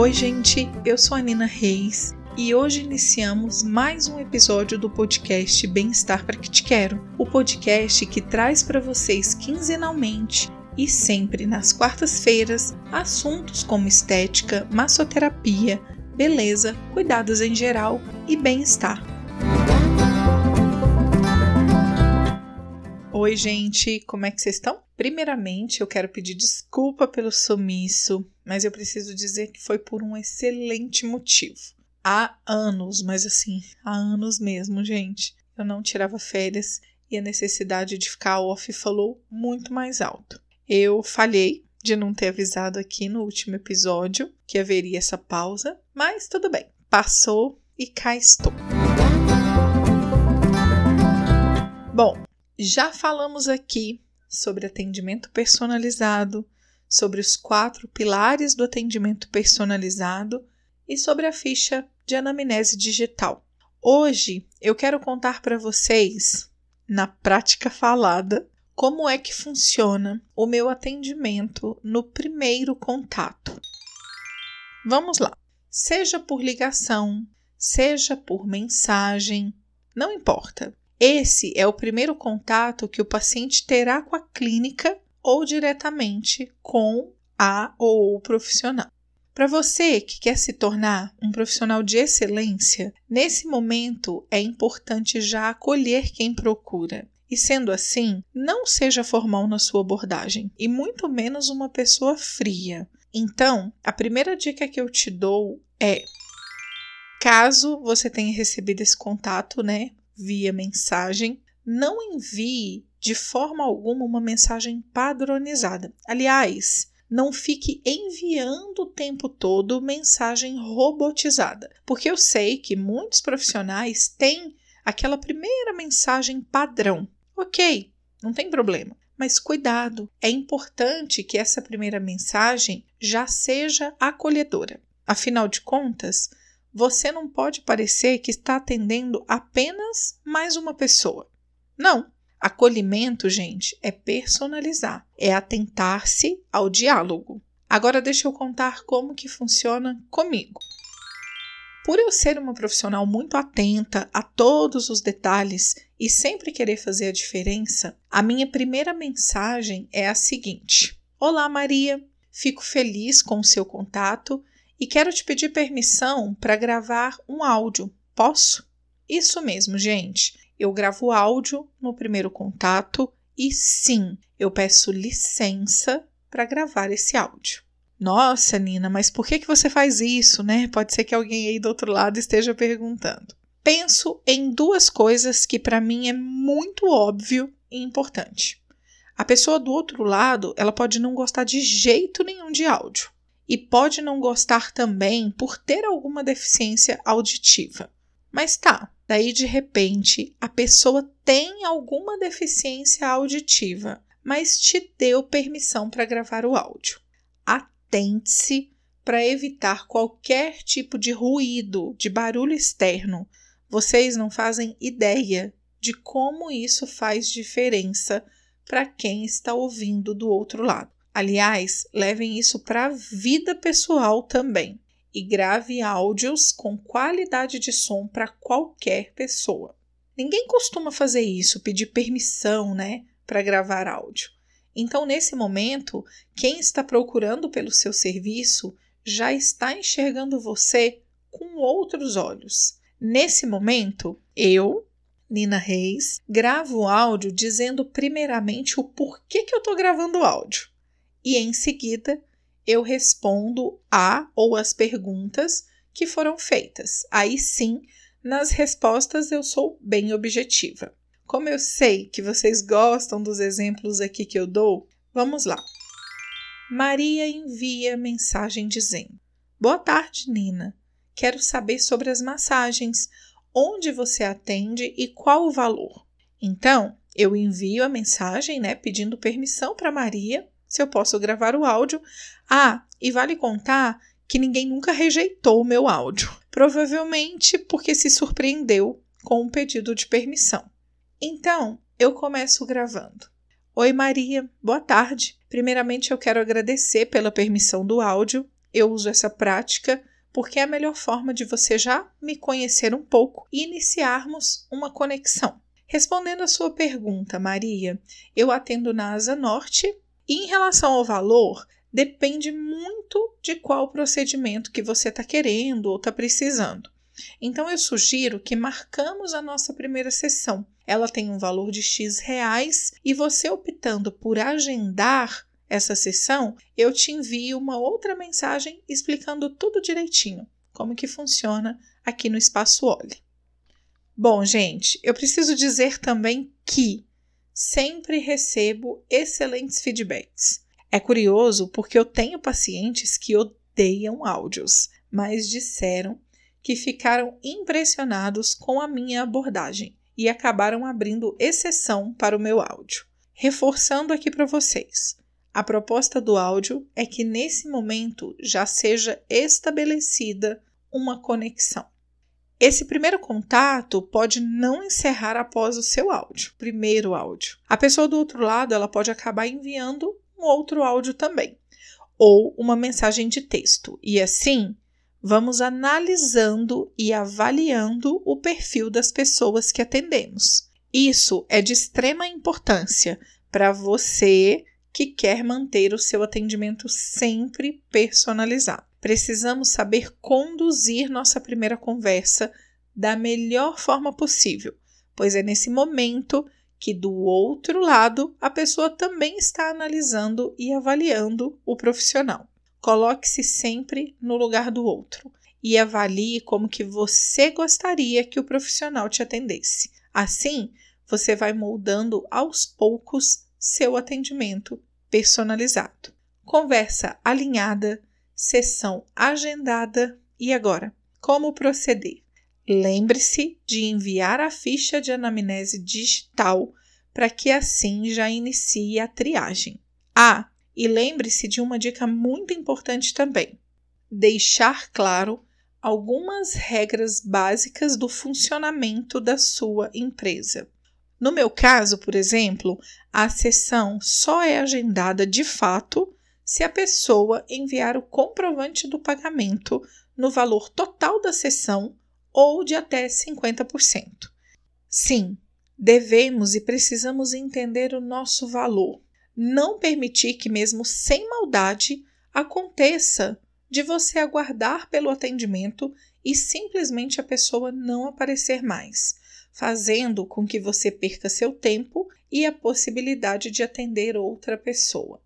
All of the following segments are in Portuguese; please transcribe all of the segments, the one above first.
Oi, gente, eu sou a Nina Reis e hoje iniciamos mais um episódio do podcast Bem-Estar para que te quero, o podcast que traz para vocês quinzenalmente e sempre nas quartas-feiras assuntos como estética, massoterapia, beleza, cuidados em geral e bem-estar. Oi, gente, como é que vocês estão? Primeiramente, eu quero pedir desculpa pelo sumiço, mas eu preciso dizer que foi por um excelente motivo. Há anos, mas assim, há anos mesmo, gente, eu não tirava férias e a necessidade de ficar off falou muito mais alto. Eu falhei de não ter avisado aqui no último episódio que haveria essa pausa, mas tudo bem, passou e cá estou. Bom, já falamos aqui sobre atendimento personalizado, sobre os quatro pilares do atendimento personalizado e sobre a ficha de anamnese digital. Hoje eu quero contar para vocês, na prática falada, como é que funciona o meu atendimento no primeiro contato. Vamos lá. Seja por ligação, seja por mensagem, não importa. Esse é o primeiro contato que o paciente terá com a clínica ou diretamente com a ou o profissional. Para você que quer se tornar um profissional de excelência, nesse momento é importante já acolher quem procura. E sendo assim, não seja formal na sua abordagem e muito menos uma pessoa fria. Então, a primeira dica que eu te dou é: caso você tenha recebido esse contato, né, via mensagem, não envie de forma alguma uma mensagem padronizada. Aliás, não fique enviando o tempo todo mensagem robotizada, porque eu sei que muitos profissionais têm aquela primeira mensagem padrão. Ok, não tem problema. Mas cuidado, é importante que essa primeira mensagem já seja acolhedora. Afinal de contas, você não pode parecer que está atendendo apenas mais uma pessoa. Não. Acolhimento, gente, é personalizar, é atentar-se ao diálogo. Agora deixa eu contar como que funciona comigo. Por eu ser uma profissional muito atenta a todos os detalhes e sempre querer fazer a diferença, a minha primeira mensagem é a seguinte: Olá, Maria. Fico feliz com o seu contato e quero te pedir permissão para gravar um áudio. Posso? Isso mesmo, gente. Eu gravo áudio no primeiro contato e sim, eu peço licença para gravar esse áudio. Nossa, Nina, mas por que, que você faz isso, né? Pode ser que alguém aí do outro lado esteja perguntando. Penso em duas coisas que para mim é muito óbvio e importante. A pessoa do outro lado, ela pode não gostar de jeito nenhum de áudio e pode não gostar também por ter alguma deficiência auditiva. Mas tá, daí de repente a pessoa tem alguma deficiência auditiva, mas te deu permissão para gravar o áudio. Atente-se para evitar qualquer tipo de ruído, de barulho externo. Vocês não fazem ideia de como isso faz diferença para quem está ouvindo do outro lado. Aliás, levem isso para a vida pessoal também e grave áudios com qualidade de som para qualquer pessoa. Ninguém costuma fazer isso, pedir permissão, né, para gravar áudio. Então, nesse momento, quem está procurando pelo seu serviço já está enxergando você com outros olhos. Nesse momento, eu, Nina Reis, gravo o áudio dizendo primeiramente o porquê que eu estou gravando o áudio e em seguida eu respondo a ou as perguntas que foram feitas. Aí sim, nas respostas eu sou bem objetiva. Como eu sei que vocês gostam dos exemplos aqui que eu dou, vamos lá. Maria envia mensagem dizendo: Boa tarde, Nina. Quero saber sobre as massagens, onde você atende e qual o valor. Então, eu envio a mensagem, né, pedindo permissão para Maria se eu posso gravar o áudio. Ah, e vale contar que ninguém nunca rejeitou o meu áudio. Provavelmente porque se surpreendeu com um pedido de permissão. Então, eu começo gravando. Oi, Maria, boa tarde. Primeiramente, eu quero agradecer pela permissão do áudio eu uso essa prática porque é a melhor forma de você já me conhecer um pouco e iniciarmos uma conexão. Respondendo a sua pergunta, Maria, eu atendo na Asa Norte e em relação ao valor, depende muito de qual procedimento que você está querendo ou está precisando. Então eu sugiro que marcamos a nossa primeira sessão. Ela tem um valor de X reais e você optando por agendar essa sessão, eu te envio uma outra mensagem explicando tudo direitinho, como que funciona aqui no Espaço Olhe. Bom, gente, eu preciso dizer também que sempre recebo excelentes feedbacks. É curioso porque eu tenho pacientes que odeiam áudios, mas disseram que ficaram impressionados com a minha abordagem e acabaram abrindo exceção para o meu áudio. Reforçando aqui para vocês, a proposta do áudio é que nesse momento já seja estabelecida uma conexão. Esse primeiro contato pode não encerrar após o seu áudio, primeiro áudio. A pessoa do outro lado ela pode acabar enviando um outro áudio também, ou uma mensagem de texto. E assim, vamos analisando e avaliando o perfil das pessoas que atendemos. Isso é de extrema importância para você que quer manter o seu atendimento sempre personalizado. Precisamos saber conduzir nossa primeira conversa da melhor forma possível, pois é nesse momento que do outro lado a pessoa também está analisando e avaliando o profissional. Coloque-se sempre no lugar do outro e avalie como que você gostaria que o profissional te atendesse. Assim, você vai moldando aos poucos seu atendimento personalizado. Conversa alinhada, sessão agendada e agora, como proceder? Lembre-se de enviar a ficha de anamnese digital para que assim já inicie a triagem. Ah, e lembre-se de uma dica muito importante também: deixar claro algumas regras básicas do funcionamento da sua empresa. No meu caso, por exemplo, a sessão só é agendada de fato se a pessoa enviar o comprovante do pagamento no valor total da sessão ou de até 50%. Sim, devemos e precisamos entender o nosso valor. Não permitir que, mesmo sem maldade, aconteça de você aguardar pelo atendimento e simplesmente a pessoa não aparecer mais fazendo com que você perca seu tempo e a possibilidade de atender outra pessoa.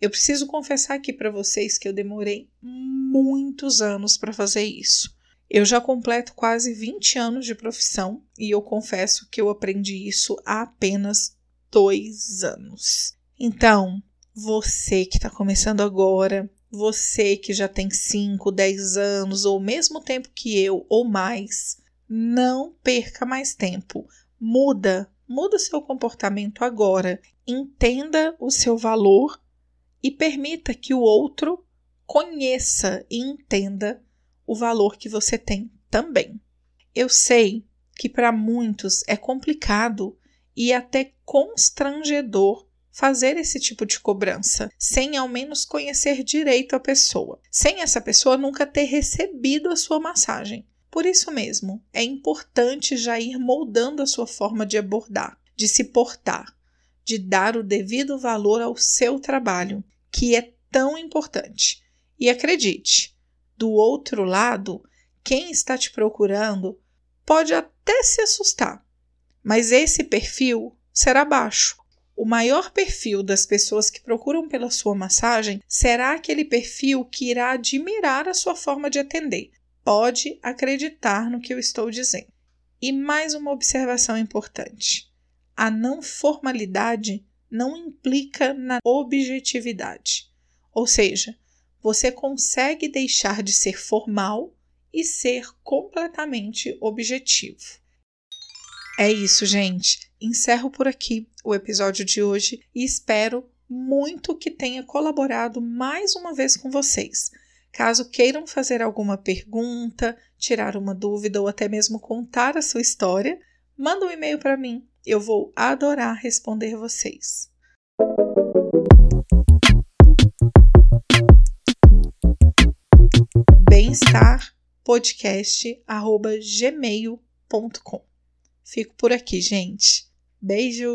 Eu preciso confessar aqui para vocês que eu demorei muitos anos para fazer isso. Eu já completo quase 20 anos de profissão e eu confesso que eu aprendi isso há apenas dois anos. Então, você que está começando agora, você que já tem 5, 10 anos ou mesmo tempo que eu ou mais, não perca mais tempo. Muda, muda o seu comportamento agora. Entenda o seu valor e permita que o outro conheça e entenda o valor que você tem também. Eu sei que para muitos é complicado e até constrangedor fazer esse tipo de cobrança, sem ao menos conhecer direito a pessoa, sem essa pessoa nunca ter recebido a sua massagem. Por isso mesmo, é importante já ir moldando a sua forma de abordar, de se portar, de dar o devido valor ao seu trabalho, que é tão importante. E acredite, do outro lado, quem está te procurando pode até se assustar, mas esse perfil será baixo. O maior perfil das pessoas que procuram pela sua massagem será aquele perfil que irá admirar a sua forma de atender, pode acreditar no que eu estou dizendo. E mais uma observação importante: a não formalidade não implica na objetividade. Ou seja, você consegue deixar de ser formal e ser completamente objetivo. É isso, gente. Encerro por aqui o episódio de hoje e espero muito que tenha colaborado mais uma vez com vocês. Caso queiram fazer alguma pergunta, tirar uma dúvida ou até mesmo contar a sua história, manda um e-mail para mim. Eu vou adorar responder vocês. bem-estarpodcast.gmail.com. Fico por aqui, gente. Beijo!